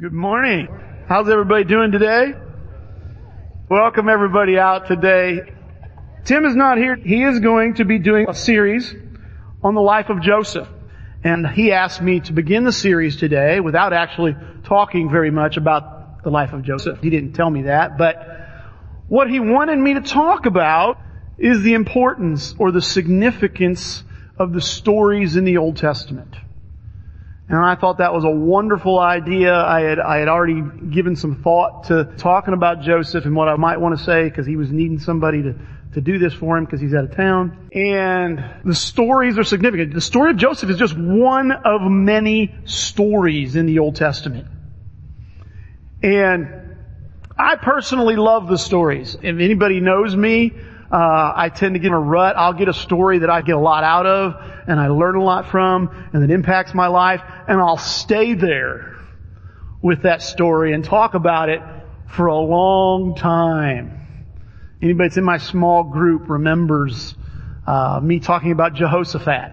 Good morning. How's everybody doing today? Welcome everybody out today. Tim is not here. He is going to be doing a series on the life of Joseph. And he asked me to begin the series today without actually talking very much about the life of Joseph. He didn't tell me that, but what he wanted me to talk about is the importance or the significance of the stories in the Old Testament. And I thought that was a wonderful idea. I had, I had already given some thought to talking about Joseph and what I might want to say because he was needing somebody to, to do this for him because he's out of town. And the stories are significant. The story of Joseph is just one of many stories in the Old Testament. And I personally love the stories. If anybody knows me, uh, I tend to get in a rut. I'll get a story that I get a lot out of and I learn a lot from and that impacts my life and I'll stay there with that story and talk about it for a long time. Anybody that's in my small group remembers uh, me talking about Jehoshaphat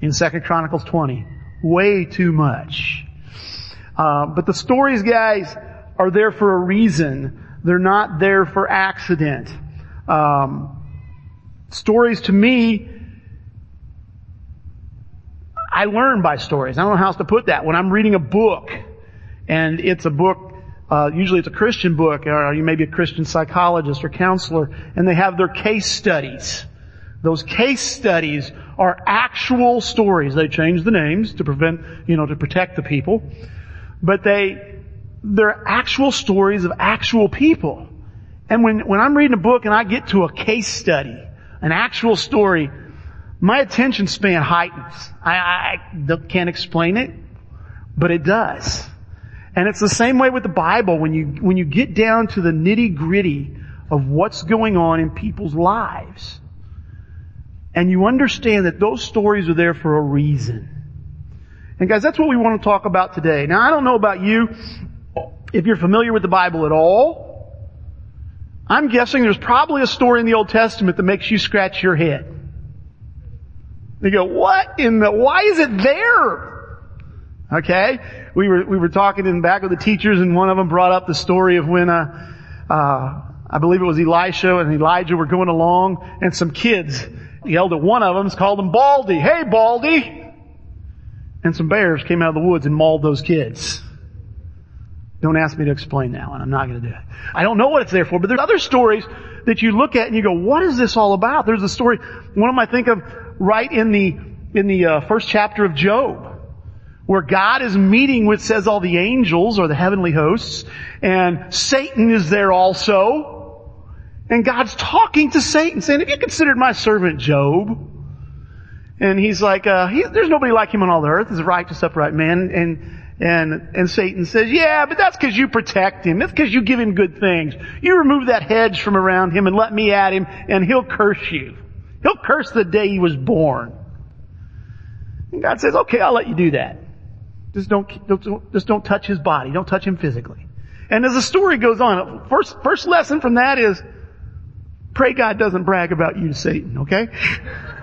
in Second Chronicles 20. Way too much. Uh, but the stories, guys, are there for a reason. They're not there for accident. Um, stories to me, I learn by stories. I don't know how else to put that. When I'm reading a book, and it's a book, uh, usually it's a Christian book, or you may be a Christian psychologist or counselor, and they have their case studies. Those case studies are actual stories. They change the names to prevent, you know, to protect the people. But they, they're actual stories of actual people. And when, when I'm reading a book and I get to a case study, an actual story, my attention span heightens. I, I, can't explain it, but it does. And it's the same way with the Bible when you, when you get down to the nitty gritty of what's going on in people's lives. And you understand that those stories are there for a reason. And guys, that's what we want to talk about today. Now I don't know about you, if you're familiar with the Bible at all, I'm guessing there's probably a story in the Old Testament that makes you scratch your head. You go, what in the, why is it there? Okay? We were, we were talking in back with the teachers and one of them brought up the story of when, uh, uh, I believe it was Elisha and Elijah were going along and some kids yelled at one of them, called him Baldy. Hey Baldy! And some bears came out of the woods and mauled those kids. Don't ask me to explain that one. I'm not going to do it. I don't know what it's there for, but there's other stories that you look at and you go, what is this all about? There's a story, one of them I think of right in the, in the uh, first chapter of Job, where God is meeting with, says all the angels or the heavenly hosts, and Satan is there also. And God's talking to Satan saying, have you considered my servant Job? And he's like, uh, he, there's nobody like him on all the earth. He's a righteous, upright man. And, and, and Satan says, yeah, but that's because you protect him. That's because you give him good things. You remove that hedge from around him and let me at him and he'll curse you. He'll curse the day he was born. And God says, okay, I'll let you do that. Just don't, don't, just don't touch his body. Don't touch him physically. And as the story goes on, first, first lesson from that is, pray God doesn't brag about you to Satan, okay?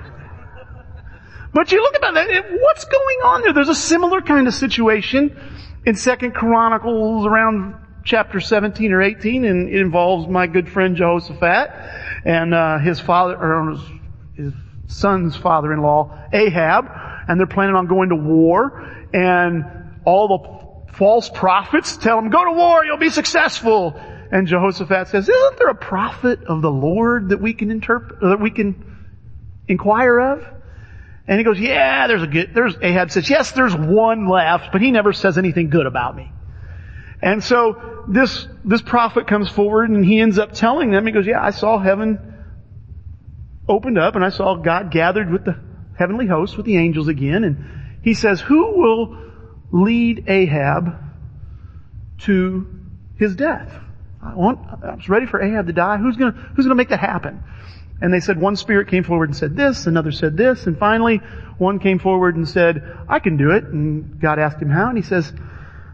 But you look about that, what's going on there? There's a similar kind of situation in Second Chronicles around chapter 17 or 18, and it involves my good friend Jehoshaphat and uh, his father, or his son's father-in-law, Ahab, and they're planning on going to war, and all the false prophets tell them, go to war, you'll be successful. And Jehoshaphat says, isn't there a prophet of the Lord that we can interpret, that we can inquire of? And he goes, yeah, there's a good, there's, Ahab says, yes, there's one left, but he never says anything good about me. And so this, this prophet comes forward and he ends up telling them, he goes, yeah, I saw heaven opened up and I saw God gathered with the heavenly host, with the angels again. And he says, who will lead Ahab to his death? I want, I was ready for Ahab to die. Who's gonna, who's gonna make that happen? And they said one spirit came forward and said this, another said this, and finally one came forward and said, I can do it. And God asked him how, and he says,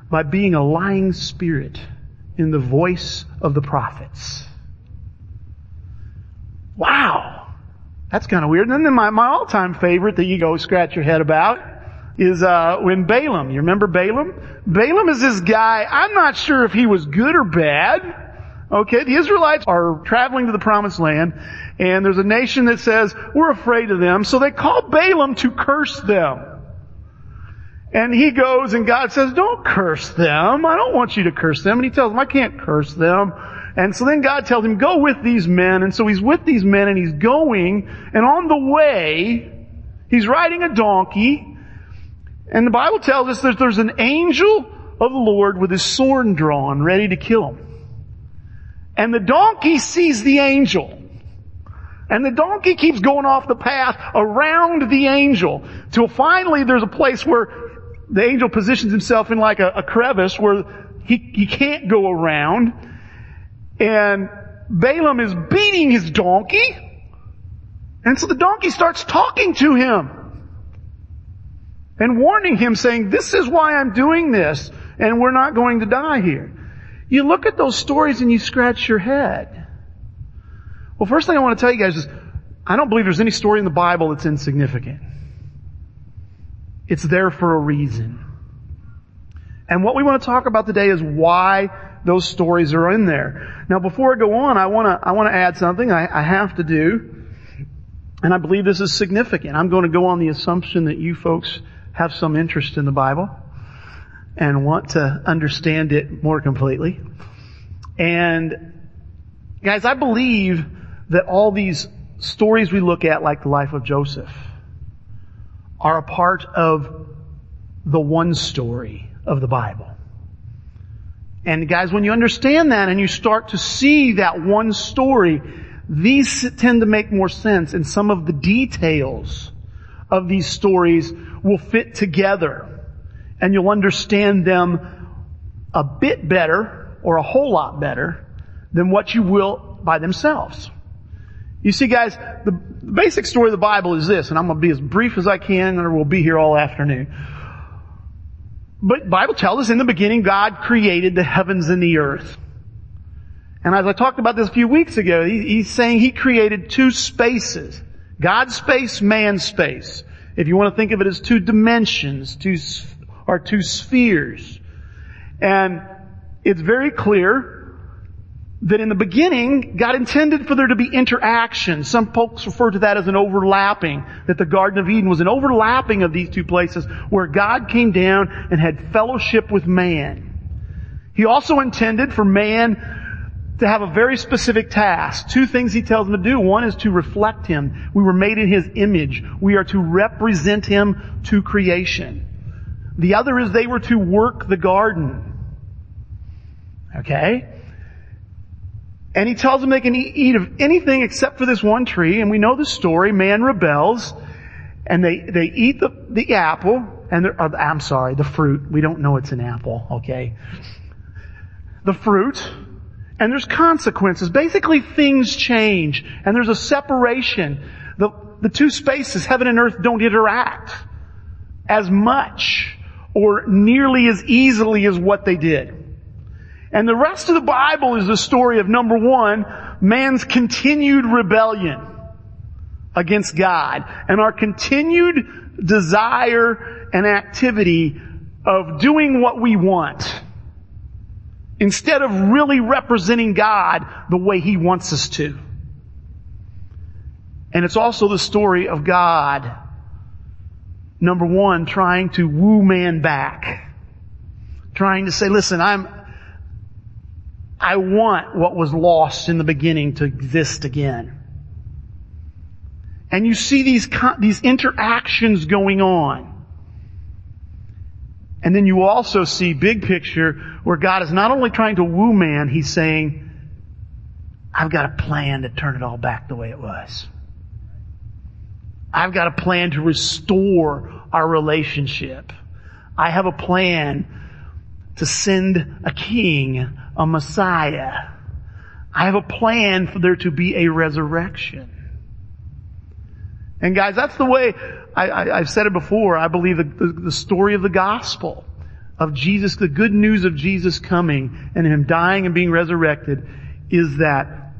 by being a lying spirit in the voice of the prophets. Wow. That's kind of weird. And then my, my all-time favorite that you go scratch your head about, is uh, when Balaam. You remember Balaam? Balaam is this guy. I'm not sure if he was good or bad. Okay, the Israelites are traveling to the promised land, and there's a nation that says, we're afraid of them, so they call Balaam to curse them. And he goes and God says, don't curse them. I don't want you to curse them. And he tells them, I can't curse them. And so then God tells him, go with these men. And so he's with these men and he's going, and on the way, he's riding a donkey, and the Bible tells us that there's an angel of the Lord with his sword drawn, ready to kill him. And the donkey sees the angel. And the donkey keeps going off the path around the angel till finally there's a place where the angel positions himself in like a, a crevice where he, he can't go around. And Balaam is beating his donkey. And so the donkey starts talking to him and warning him saying, this is why I'm doing this and we're not going to die here. You look at those stories and you scratch your head. Well, first thing I want to tell you guys is, I don't believe there's any story in the Bible that's insignificant. It's there for a reason. And what we want to talk about today is why those stories are in there. Now, before I go on, I want to I want to add something I, I have to do, and I believe this is significant. I'm going to go on the assumption that you folks have some interest in the Bible and want to understand it more completely. And guys, I believe that all these stories we look at, like the life of Joseph, are a part of the one story of the Bible. And guys, when you understand that and you start to see that one story, these tend to make more sense and some of the details of these stories will fit together and you'll understand them a bit better or a whole lot better than what you will by themselves. You see guys, the basic story of the Bible is this, and I'm going to be as brief as I can or we'll be here all afternoon. But Bible tells us in the beginning God created the heavens and the earth. And as I talked about this a few weeks ago, he's saying he created two spaces. God's space, man's space. If you want to think of it as two dimensions, two, or two spheres. And it's very clear that in the beginning, God intended for there to be interaction. Some folks refer to that as an overlapping, that the Garden of Eden was an overlapping of these two places where God came down and had fellowship with man. He also intended for man to have a very specific task. Two things he tells them to do. One is to reflect him. We were made in his image. We are to represent him to creation. The other is they were to work the garden. Okay? And he tells them they can eat of anything except for this one tree, and we know the story. Man rebels, and they, they eat the, the apple, and uh, I'm sorry, the fruit. We don't know it's an apple, okay? The fruit, and there's consequences. Basically things change and there's a separation. The, the two spaces, heaven and earth, don't interact as much or nearly as easily as what they did. And the rest of the Bible is the story of number one, man's continued rebellion against God and our continued desire and activity of doing what we want instead of really representing God the way He wants us to. And it's also the story of God, number one, trying to woo man back. Trying to say, listen, I'm, I want what was lost in the beginning to exist again. And you see these, these interactions going on. And then you also see big picture where God is not only trying to woo man, He's saying, I've got a plan to turn it all back the way it was. I've got a plan to restore our relationship. I have a plan to send a king, a Messiah. I have a plan for there to be a resurrection. And guys, that's the way I, have said it before. I believe the, the, the story of the gospel of Jesus, the good news of Jesus coming and Him dying and being resurrected is that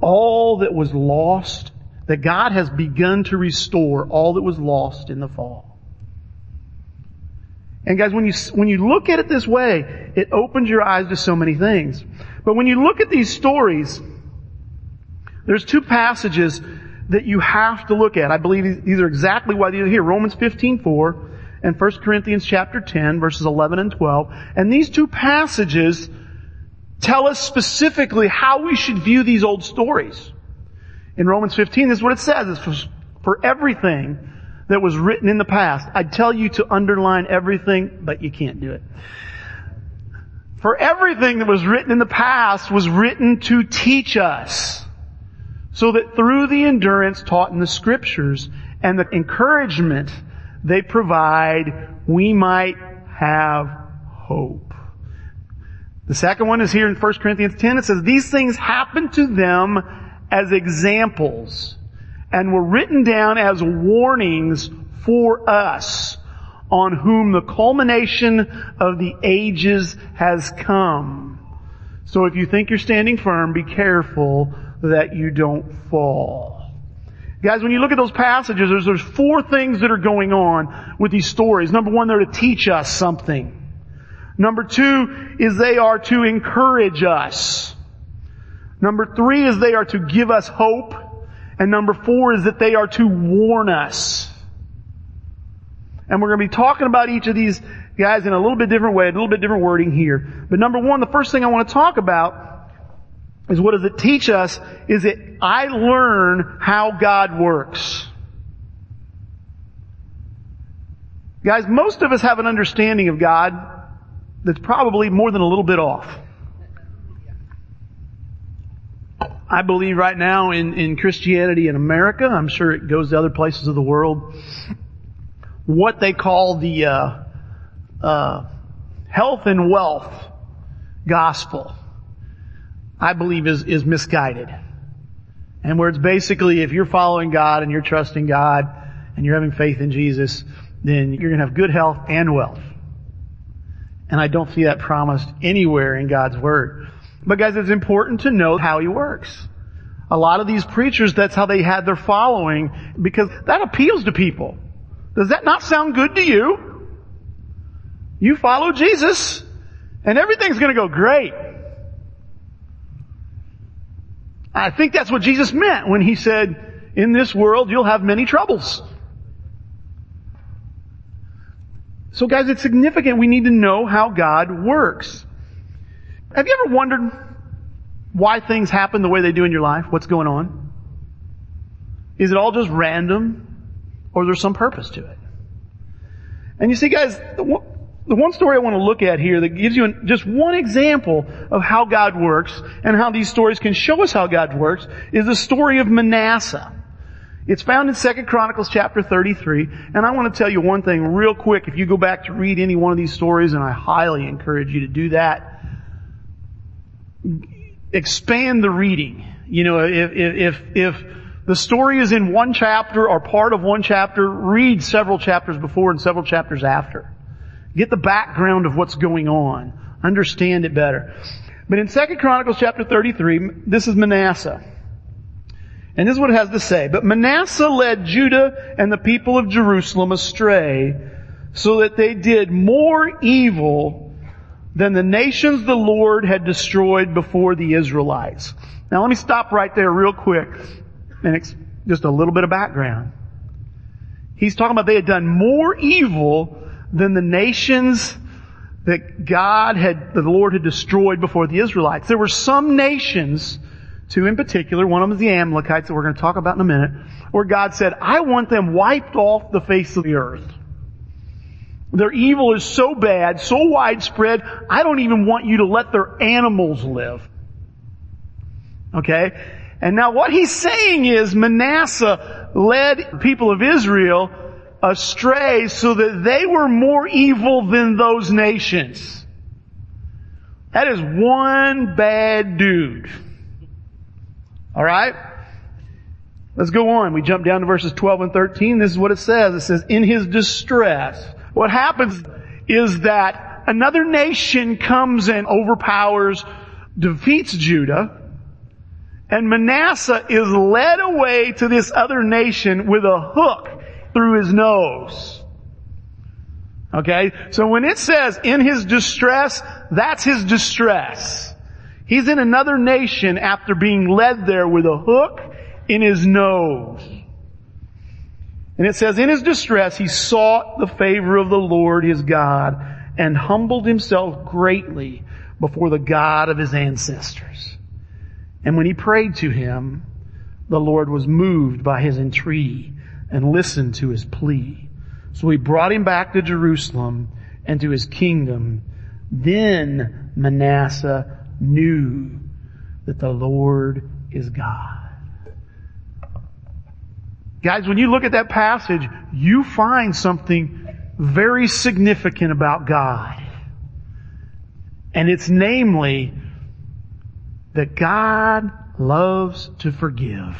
all that was lost, that God has begun to restore all that was lost in the fall. And guys, when you, when you look at it this way, it opens your eyes to so many things. But when you look at these stories, there's two passages that you have to look at. I believe these are exactly why they're here. Romans 15, 4 and 1 Corinthians chapter 10 verses 11 and 12. And these two passages tell us specifically how we should view these old stories. In Romans 15, this is what it says. It's for, everything that was written in the past. I'd tell you to underline everything, but you can't do it. For everything that was written in the past was written to teach us so that through the endurance taught in the scriptures and the encouragement they provide, we might have hope. The second one is here in 1 Corinthians 10. It says, these things happened to them as examples and were written down as warnings for us on whom the culmination of the ages has come. So if you think you're standing firm, be careful that you don't fall. Guys, when you look at those passages, there's, there's four things that are going on with these stories. Number one, they're to teach us something. Number two is they are to encourage us. Number three is they are to give us hope. And number four is that they are to warn us. And we're going to be talking about each of these guys in a little bit different way, a little bit different wording here. But number one, the first thing I want to talk about is what does it teach us is that I learn how God works. Guys, most of us have an understanding of God that's probably more than a little bit off. I believe right now in, in Christianity in America, I'm sure it goes to other places of the world, what they call the uh, uh, health and wealth gospel, I believe is, is misguided. And where it's basically if you're following God and you're trusting God and you're having faith in Jesus, then you're going to have good health and wealth. And I don't see that promised anywhere in God's Word. But guys, it's important to know how He works. A lot of these preachers, that's how they had their following because that appeals to people. Does that not sound good to you? You follow Jesus and everything's gonna go great. I think that's what Jesus meant when He said, in this world you'll have many troubles. So guys, it's significant. We need to know how God works. Have you ever wondered why things happen the way they do in your life? What's going on? Is it all just random? Or is there some purpose to it? And you see guys, the one story I want to look at here that gives you just one example of how God works and how these stories can show us how God works is the story of Manasseh. It's found in 2 Chronicles chapter 33, and I want to tell you one thing real quick. If you go back to read any one of these stories, and I highly encourage you to do that, expand the reading. You know, if, if, if the story is in one chapter or part of one chapter, read several chapters before and several chapters after. Get the background of what's going on. Understand it better. But in 2 Chronicles chapter 33, this is Manasseh. And this is what it has to say. But Manasseh led Judah and the people of Jerusalem astray so that they did more evil than the nations the Lord had destroyed before the Israelites. Now let me stop right there real quick and just a little bit of background. He's talking about they had done more evil than the nations that God had, the Lord had destroyed before the Israelites. There were some nations Two in particular, one of them is the Amalekites that we're going to talk about in a minute, where God said, I want them wiped off the face of the earth. Their evil is so bad, so widespread, I don't even want you to let their animals live. Okay? And now what he's saying is Manasseh led the people of Israel astray so that they were more evil than those nations. That is one bad dude. Alright? Let's go on. We jump down to verses 12 and 13. This is what it says. It says, in his distress. What happens is that another nation comes and overpowers, defeats Judah, and Manasseh is led away to this other nation with a hook through his nose. Okay? So when it says in his distress, that's his distress. He's in another nation after being led there with a hook in his nose. And it says, in his distress, he sought the favor of the Lord his God and humbled himself greatly before the God of his ancestors. And when he prayed to him, the Lord was moved by his entreaty and listened to his plea. So he brought him back to Jerusalem and to his kingdom. Then Manasseh knew that the Lord is God. Guys, when you look at that passage, you find something very significant about God. And it's namely that God loves to forgive.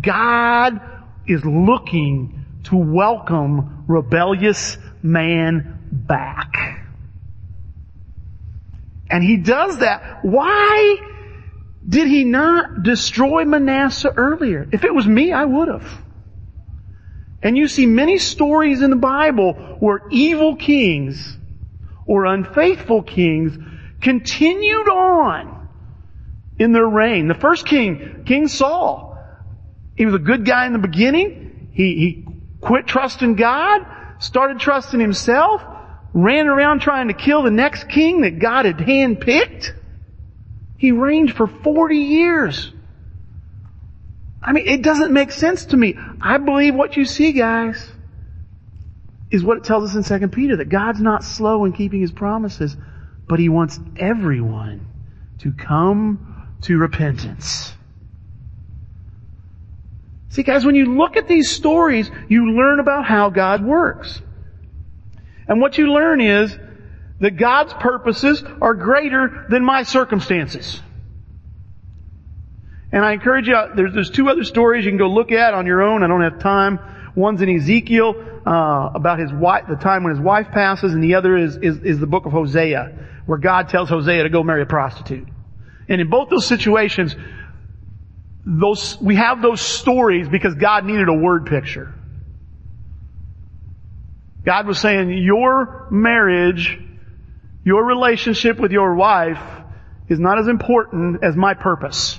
God is looking to welcome rebellious man back. And he does that. Why did he not destroy Manasseh earlier? If it was me, I would have. And you see many stories in the Bible where evil kings or unfaithful kings continued on in their reign. The first king, King Saul, he was a good guy in the beginning. He, he quit trusting God, started trusting himself, ran around trying to kill the next king that God had handpicked. He reigned for 40 years. I mean, it doesn't make sense to me. I believe what you see, guys, is what it tells us in 2 Peter, that God's not slow in keeping His promises, but He wants everyone to come to repentance. See guys, when you look at these stories, you learn about how God works. And what you learn is that God's purposes are greater than my circumstances. And I encourage you, there's, there's two other stories you can go look at on your own. I don't have time. One's in Ezekiel, uh, about his wife, the time when his wife passes, and the other is, is, is the book of Hosea, where God tells Hosea to go marry a prostitute. And in both those situations, those, we have those stories because God needed a word picture. God was saying, your marriage, your relationship with your wife is not as important as my purpose.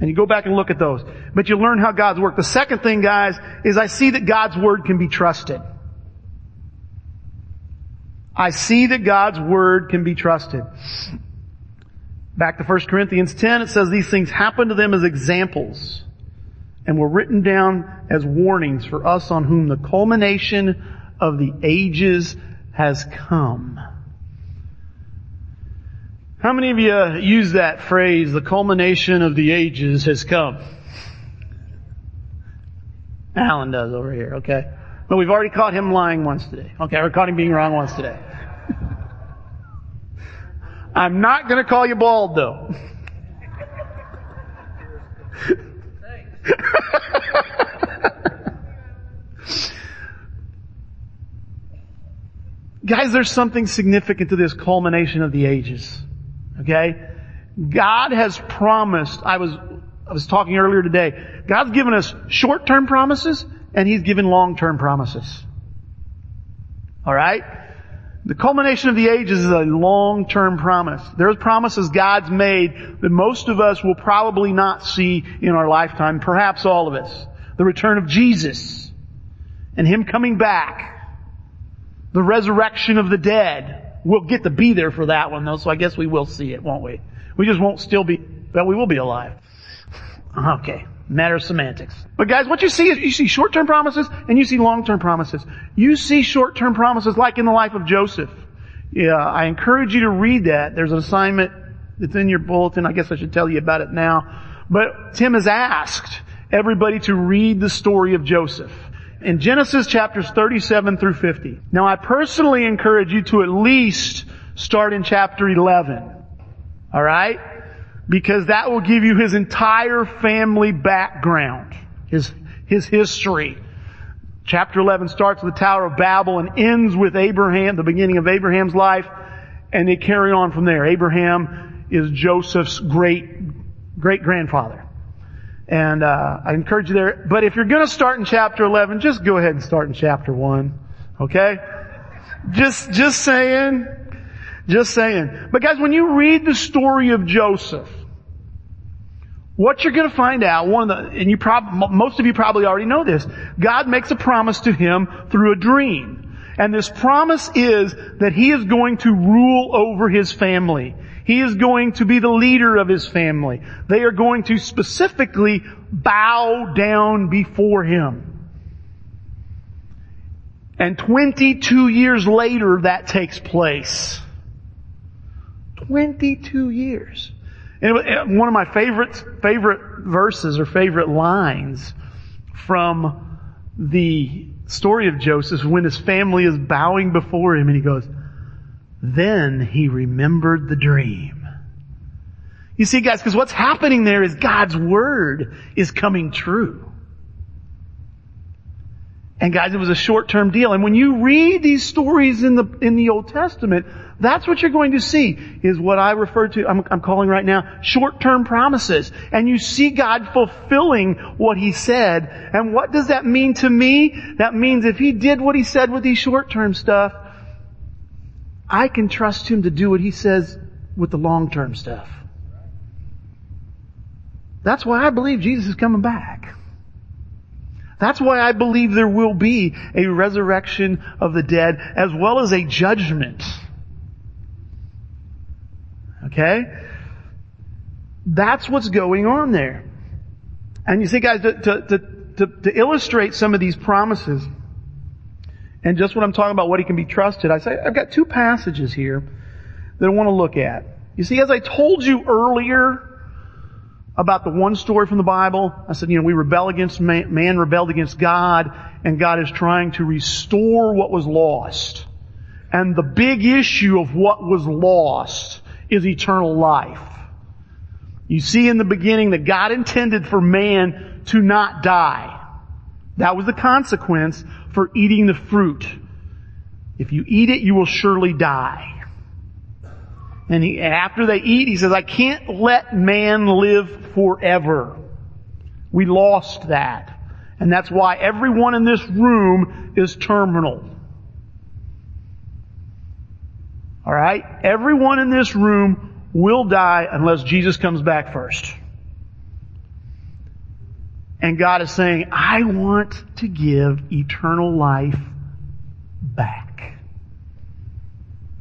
And you go back and look at those. But you learn how God's work. The second thing, guys, is I see that God's Word can be trusted. I see that God's Word can be trusted. Back to 1 Corinthians 10, it says these things happened to them as examples and were written down as warnings for us on whom the culmination of the ages has come. How many of you use that phrase, the culmination of the ages has come? Alan does over here, okay? But we've already caught him lying once today. Okay, I caught him being wrong once today. I'm not gonna call you bald though. Guys, there's something significant to this culmination of the ages. Okay? God has promised, I was, I was talking earlier today, God's given us short-term promises and He's given long-term promises. Alright? The culmination of the ages is a long-term promise. There's promises God's made that most of us will probably not see in our lifetime, perhaps all of us. The return of Jesus and Him coming back. The resurrection of the dead. We'll get to be there for that one though, so I guess we will see it, won't we? We just won't still be, well, we will be alive. Okay. Matter of semantics. But guys, what you see is you see short-term promises and you see long-term promises. You see short-term promises like in the life of Joseph. Yeah, I encourage you to read that. There's an assignment that's in your bulletin. I guess I should tell you about it now. But Tim has asked everybody to read the story of Joseph in Genesis chapters 37 through 50. Now I personally encourage you to at least start in chapter 11. Alright? Because that will give you his entire family background. His, his history. Chapter 11 starts with the Tower of Babel and ends with Abraham, the beginning of Abraham's life, and they carry on from there. Abraham is Joseph's great, great grandfather. And uh, I encourage you there. But if you're going to start in chapter 11, just go ahead and start in chapter 1. Okay? Just, just saying. Just saying. But guys, when you read the story of Joseph, what you're going to find out, one of the, and you prob, most of you probably already know this, God makes a promise to him through a dream. And this promise is that he is going to rule over his family. He is going to be the leader of his family. They are going to specifically bow down before him. And 22 years later that takes place. 22 years. And uh, one of my favorite, favorite verses or favorite lines from the story of Joseph when his family is bowing before him and he goes, then he remembered the dream. You see guys, because what's happening there is God's word is coming true. And guys, it was a short-term deal. And when you read these stories in the, in the Old Testament, that's what you're going to see is what I refer to, I'm, I'm calling right now, short-term promises. And you see God fulfilling what He said. And what does that mean to me? That means if He did what He said with these short-term stuff, I can trust Him to do what He says with the long-term stuff. That's why I believe Jesus is coming back. That's why I believe there will be a resurrection of the dead as well as a judgment. Okay? That's what's going on there. And you see guys, to, to, to, to, illustrate some of these promises, and just when I'm talking about what he can be trusted, I say, I've got two passages here that I want to look at. You see, as I told you earlier, about the one story from the Bible. I said, you know, we rebel against man, man rebelled against God, and God is trying to restore what was lost. And the big issue of what was lost is eternal life. You see in the beginning that God intended for man to not die. That was the consequence for eating the fruit. If you eat it, you will surely die. And he, after they eat, he says, I can't let man live forever. We lost that. And that's why everyone in this room is terminal. Alright? Everyone in this room will die unless Jesus comes back first. And God is saying, I want to give eternal life back.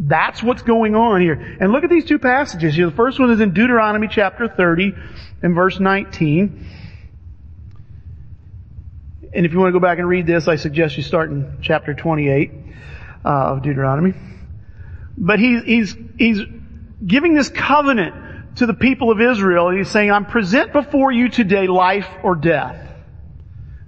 That's what's going on here. And look at these two passages. The first one is in Deuteronomy chapter 30 and verse 19. And if you want to go back and read this, I suggest you start in chapter 28 uh, of Deuteronomy. But he's, he's, he's giving this covenant to the people of Israel. And he's saying, I'm present before you today life or death.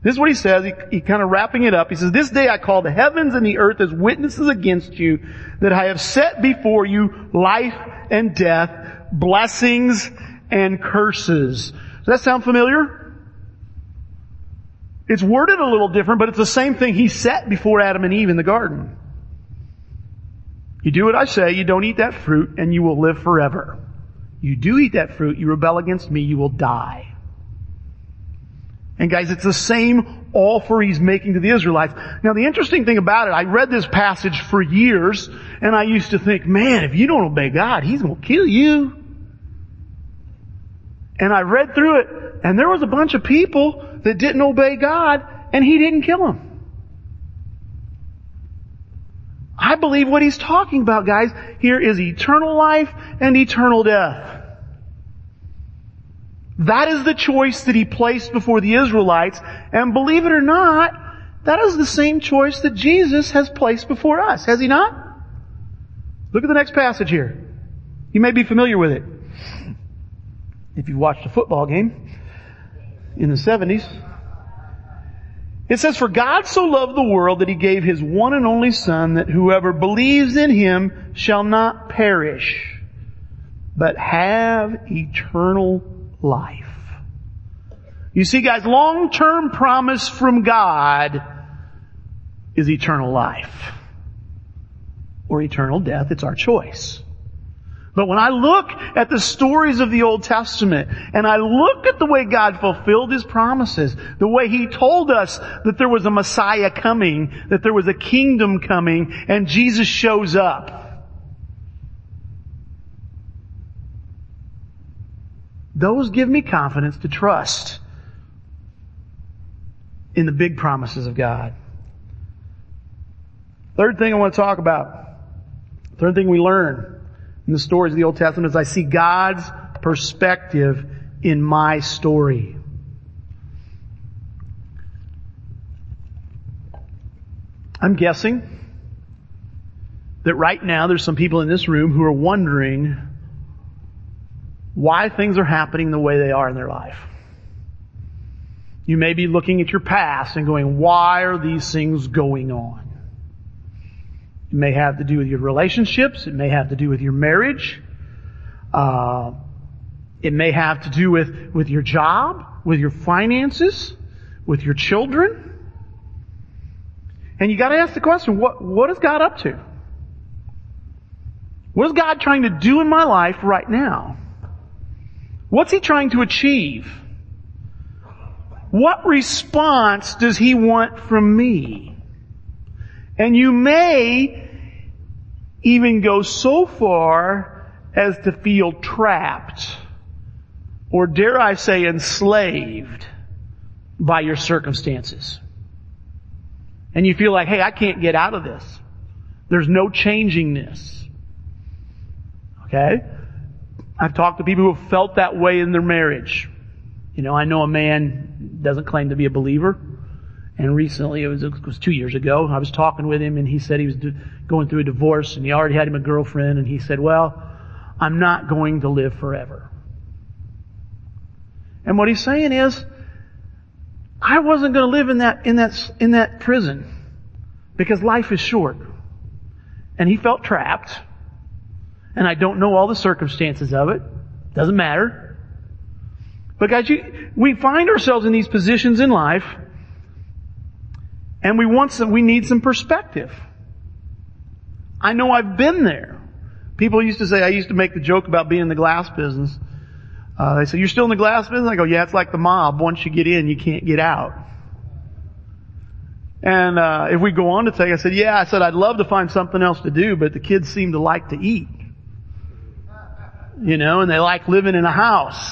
This is what he says. He, he kind of wrapping it up. He says, This day I call the heavens and the earth as witnesses against you that I have set before you life and death, blessings and curses. Does that sound familiar? It's worded a little different, but it's the same thing he set before Adam and Eve in the garden. You do what I say, you don't eat that fruit, and you will live forever. You do eat that fruit, you rebel against me, you will die. And guys, it's the same offer he's making to the Israelites. Now the interesting thing about it, I read this passage for years, and I used to think, man, if you don't obey God, he's gonna kill you. And I read through it, and there was a bunch of people that didn't obey God, and he didn't kill them. I believe what he's talking about, guys, here is eternal life and eternal death. That is the choice that he placed before the Israelites. And believe it or not, that is the same choice that Jesus has placed before us, has he not? Look at the next passage here. You may be familiar with it. If you've watched a football game in the 70s. It says, For God so loved the world that he gave his one and only Son that whoever believes in him shall not perish, but have eternal life. You see guys, long-term promise from God is eternal life. Or eternal death. It's our choice. But when I look at the stories of the Old Testament and I look at the way God fulfilled His promises, the way He told us that there was a Messiah coming, that there was a kingdom coming, and Jesus shows up. Those give me confidence to trust in the big promises of God. Third thing I want to talk about. Third thing we learn in the stories of the Old Testament is I see God's perspective in my story. I'm guessing that right now there's some people in this room who are wondering why things are happening the way they are in their life. You may be looking at your past and going, why are these things going on? It may have to do with your relationships. It may have to do with your marriage. Uh, it may have to do with, with your job, with your finances, with your children. And you gotta ask the question, what, what is God up to? What is God trying to do in my life right now? What's He trying to achieve? What response does he want from me? And you may even go so far as to feel trapped or dare I say enslaved by your circumstances. And you feel like, hey, I can't get out of this. There's no changing this. Okay? I've talked to people who have felt that way in their marriage. You know, I know a man doesn't claim to be a believer. And recently, it was, it was two years ago, I was talking with him and he said he was going through a divorce and he already had him a girlfriend and he said, well, I'm not going to live forever. And what he's saying is, I wasn't going to live in that, in that, in that prison because life is short. And he felt trapped. And I don't know all the circumstances of it. Doesn't matter. But guys, you, we find ourselves in these positions in life and we want some, we need some perspective. I know I've been there. People used to say, I used to make the joke about being in the glass business. Uh, they say, you're still in the glass business? I go, yeah, it's like the mob. Once you get in, you can't get out. And, uh, if we go on to say, I said, yeah, I said, I'd love to find something else to do, but the kids seem to like to eat. You know, and they like living in a house.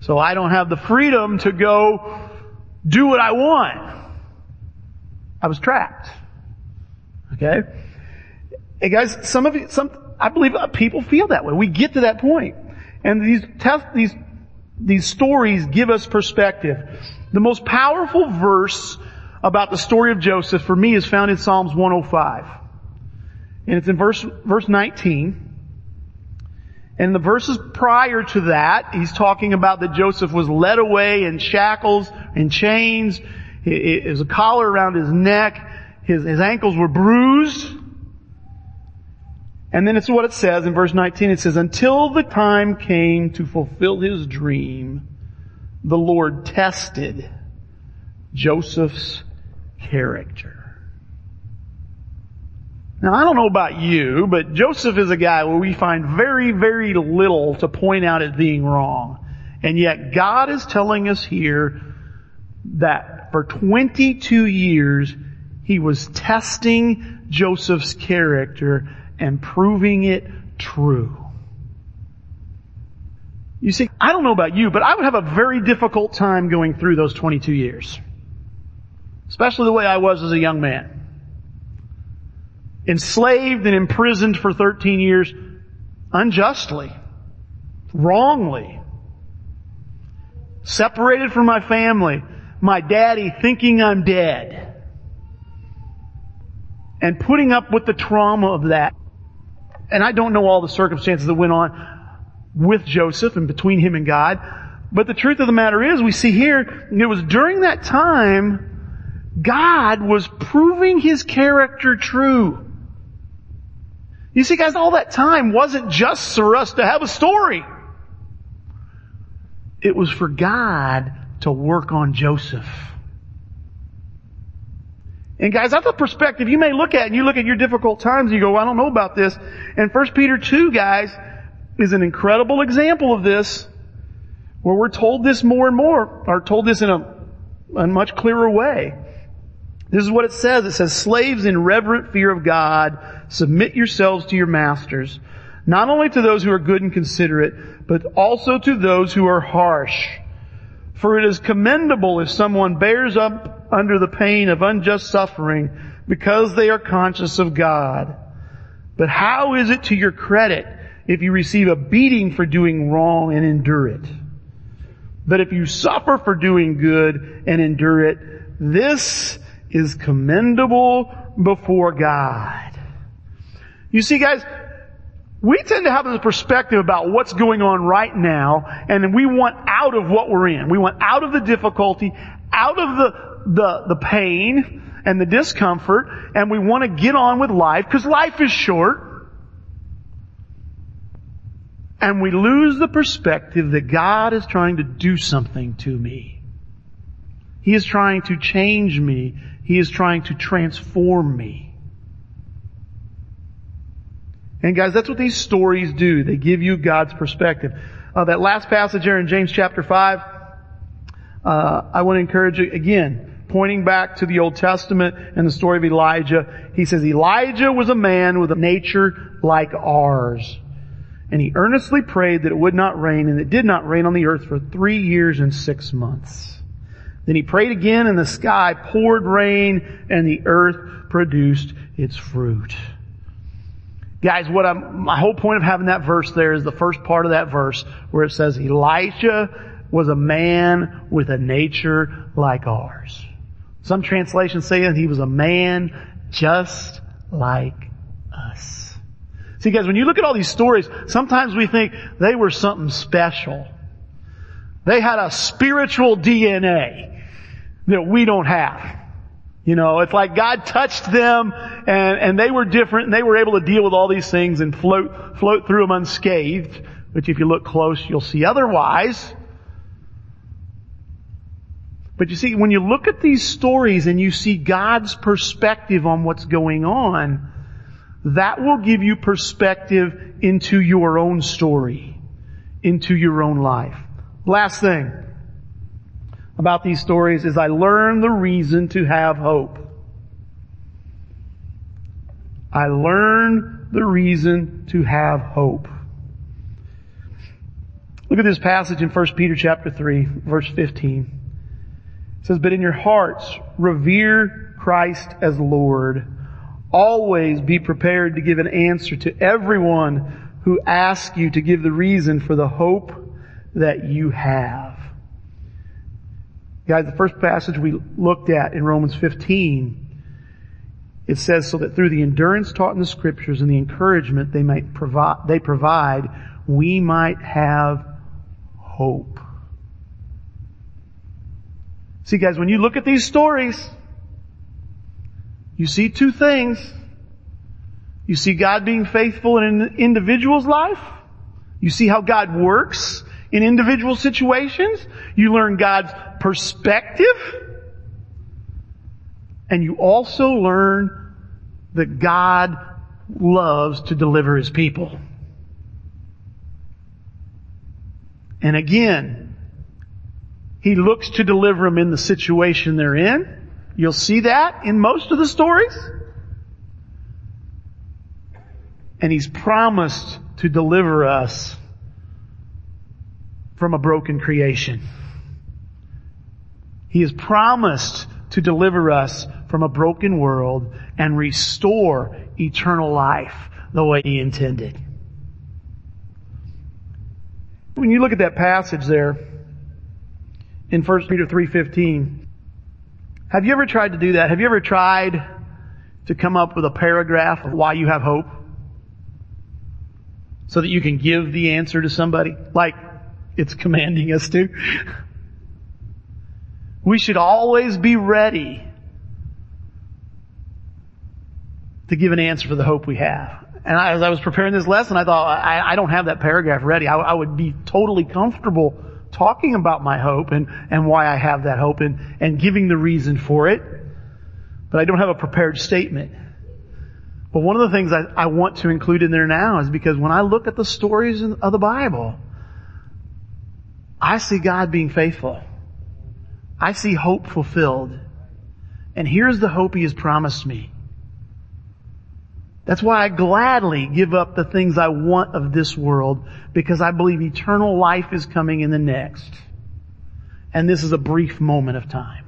So I don't have the freedom to go do what I want. I was trapped. Okay? Hey guys, some of you, some, I believe uh, people feel that way. We get to that point. And these test, these, these stories give us perspective. The most powerful verse about the story of Joseph for me is found in Psalms 105. And it's in verse, verse 19. And the verses prior to that, he's talking about that Joseph was led away in shackles and chains. There's a collar around his neck. His, his ankles were bruised. And then it's what it says in verse 19. It says, until the time came to fulfill his dream, the Lord tested Joseph's character. Now I don't know about you, but Joseph is a guy where we find very, very little to point out as being wrong. And yet God is telling us here that for 22 years he was testing Joseph's character and proving it true. You see, I don't know about you, but I would have a very difficult time going through those 22 years. Especially the way I was as a young man enslaved and imprisoned for 13 years unjustly, wrongly, separated from my family, my daddy thinking I'm dead, and putting up with the trauma of that. And I don't know all the circumstances that went on with Joseph and between him and God, but the truth of the matter is, we see here, it was during that time, God was proving His character true. You see guys, all that time wasn't just for us to have a story. It was for God to work on Joseph. And guys, that's a perspective you may look at and you look at your difficult times and you go, well, I don't know about this. And 1 Peter 2 guys, is an incredible example of this, where we're told this more and more, or told this in a, a much clearer way. This is what it says. It says, slaves in reverent fear of God, submit yourselves to your masters, not only to those who are good and considerate, but also to those who are harsh. For it is commendable if someone bears up under the pain of unjust suffering because they are conscious of God. But how is it to your credit if you receive a beating for doing wrong and endure it? But if you suffer for doing good and endure it, this is commendable before God. You see guys, we tend to have this perspective about what's going on right now, and we want out of what we're in. We want out of the difficulty, out of the, the, the pain and the discomfort, and we want to get on with life, because life is short. And we lose the perspective that God is trying to do something to me. He is trying to change me. He is trying to transform me. And guys, that's what these stories do. They give you God's perspective. Uh, that last passage here in James chapter 5, uh, I want to encourage you again, pointing back to the Old Testament and the story of Elijah. He says, Elijah was a man with a nature like ours. And he earnestly prayed that it would not rain, and it did not rain on the earth for three years and six months. Then he prayed again, and the sky poured rain, and the earth produced its fruit. Guys, what I'm, my whole point of having that verse there is the first part of that verse where it says Elijah was a man with a nature like ours. Some translations say that he was a man just like us. See guys, when you look at all these stories, sometimes we think they were something special. They had a spiritual DNA that we don't have. You know, it's like God touched them and, and they were different and they were able to deal with all these things and float, float through them unscathed, which if you look close, you'll see otherwise. But you see, when you look at these stories and you see God's perspective on what's going on, that will give you perspective into your own story, into your own life. Last thing about these stories is I learned the reason to have hope. I learned the reason to have hope. Look at this passage in 1 Peter chapter 3, verse 15. It says, But in your hearts revere Christ as Lord. Always be prepared to give an answer to everyone who asks you to give the reason for the hope that you have. Guys, the first passage we looked at in Romans 15, it says, so that through the endurance taught in the scriptures and the encouragement they might provide, they provide, we might have hope. See guys, when you look at these stories, you see two things. You see God being faithful in an individual's life. You see how God works in individual situations. You learn God's perspective. And you also learn that God loves to deliver His people. And again, He looks to deliver them in the situation they're in. You'll see that in most of the stories. And He's promised to deliver us from a broken creation. He has promised to deliver us from a broken world and restore eternal life the way He intended. When you look at that passage there in 1 Peter 3.15, have you ever tried to do that? Have you ever tried to come up with a paragraph of why you have hope? So that you can give the answer to somebody? Like it's commanding us to. We should always be ready to give an answer for the hope we have. And I, as I was preparing this lesson, I thought, I, I don't have that paragraph ready. I, I would be totally comfortable talking about my hope and, and why I have that hope and, and giving the reason for it. But I don't have a prepared statement. But one of the things I, I want to include in there now is because when I look at the stories of the Bible, I see God being faithful. I see hope fulfilled. And here's the hope He has promised me. That's why I gladly give up the things I want of this world because I believe eternal life is coming in the next. And this is a brief moment of time.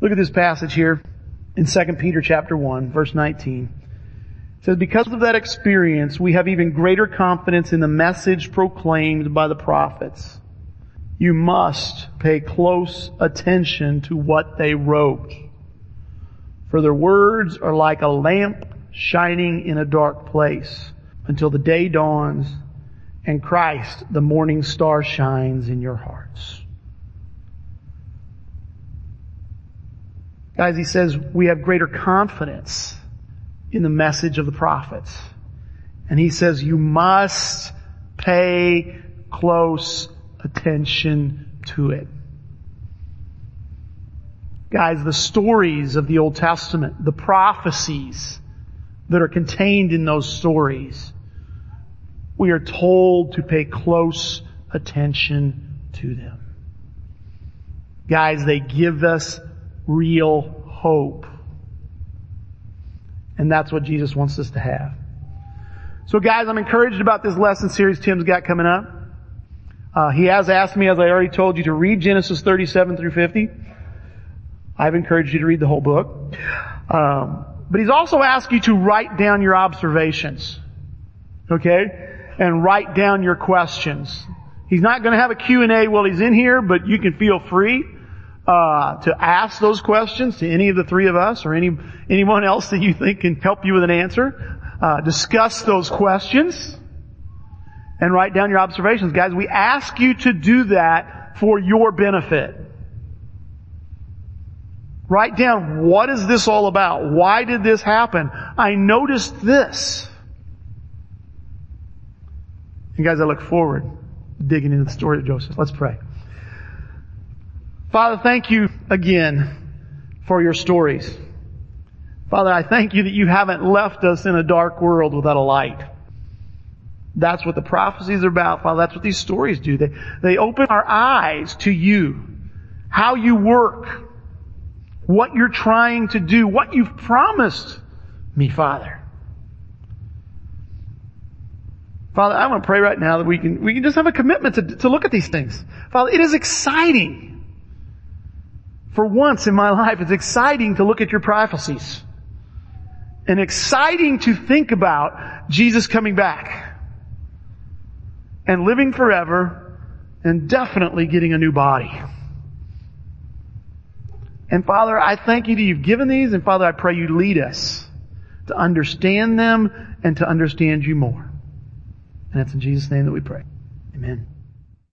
Look at this passage here in 2 Peter chapter 1 verse 19. Says, because of that experience, we have even greater confidence in the message proclaimed by the prophets. You must pay close attention to what they wrote for their words are like a lamp shining in a dark place until the day dawns and Christ, the morning star, shines in your hearts. Guys, he says we have greater confidence in the message of the prophets. And he says you must pay close attention to it. Guys, the stories of the Old Testament, the prophecies that are contained in those stories, we are told to pay close attention to them. Guys, they give us real hope. And that's what Jesus wants us to have. So guys, I'm encouraged about this lesson series Tim's got coming up. Uh, he has asked me, as I already told you, to read Genesis 37 through 50. I've encouraged you to read the whole book. Um, but he's also asked you to write down your observations. Okay? And write down your questions. He's not going to have a Q&A while he's in here, but you can feel free uh, to ask those questions to any of the three of us or any anyone else that you think can help you with an answer. Uh, discuss those questions and write down your observations. Guys, we ask you to do that for your benefit. Write down what is this all about? Why did this happen? I noticed this. And guys, I look forward to digging into the story of Joseph. Let's pray. Father, thank you again for your stories. Father, I thank you that you haven't left us in a dark world without a light. That's what the prophecies are about, Father. That's what these stories do. They, they open our eyes to you, how you work, what you're trying to do, what you've promised me, Father. Father, I want to pray right now that we can, we can just have a commitment to, to look at these things. Father, it is exciting. For once in my life, it's exciting to look at your prophecies. And exciting to think about Jesus coming back. And living forever and definitely getting a new body. And Father, I thank you that you've given these, and Father, I pray you lead us to understand them and to understand you more. And it's in Jesus' name that we pray. Amen.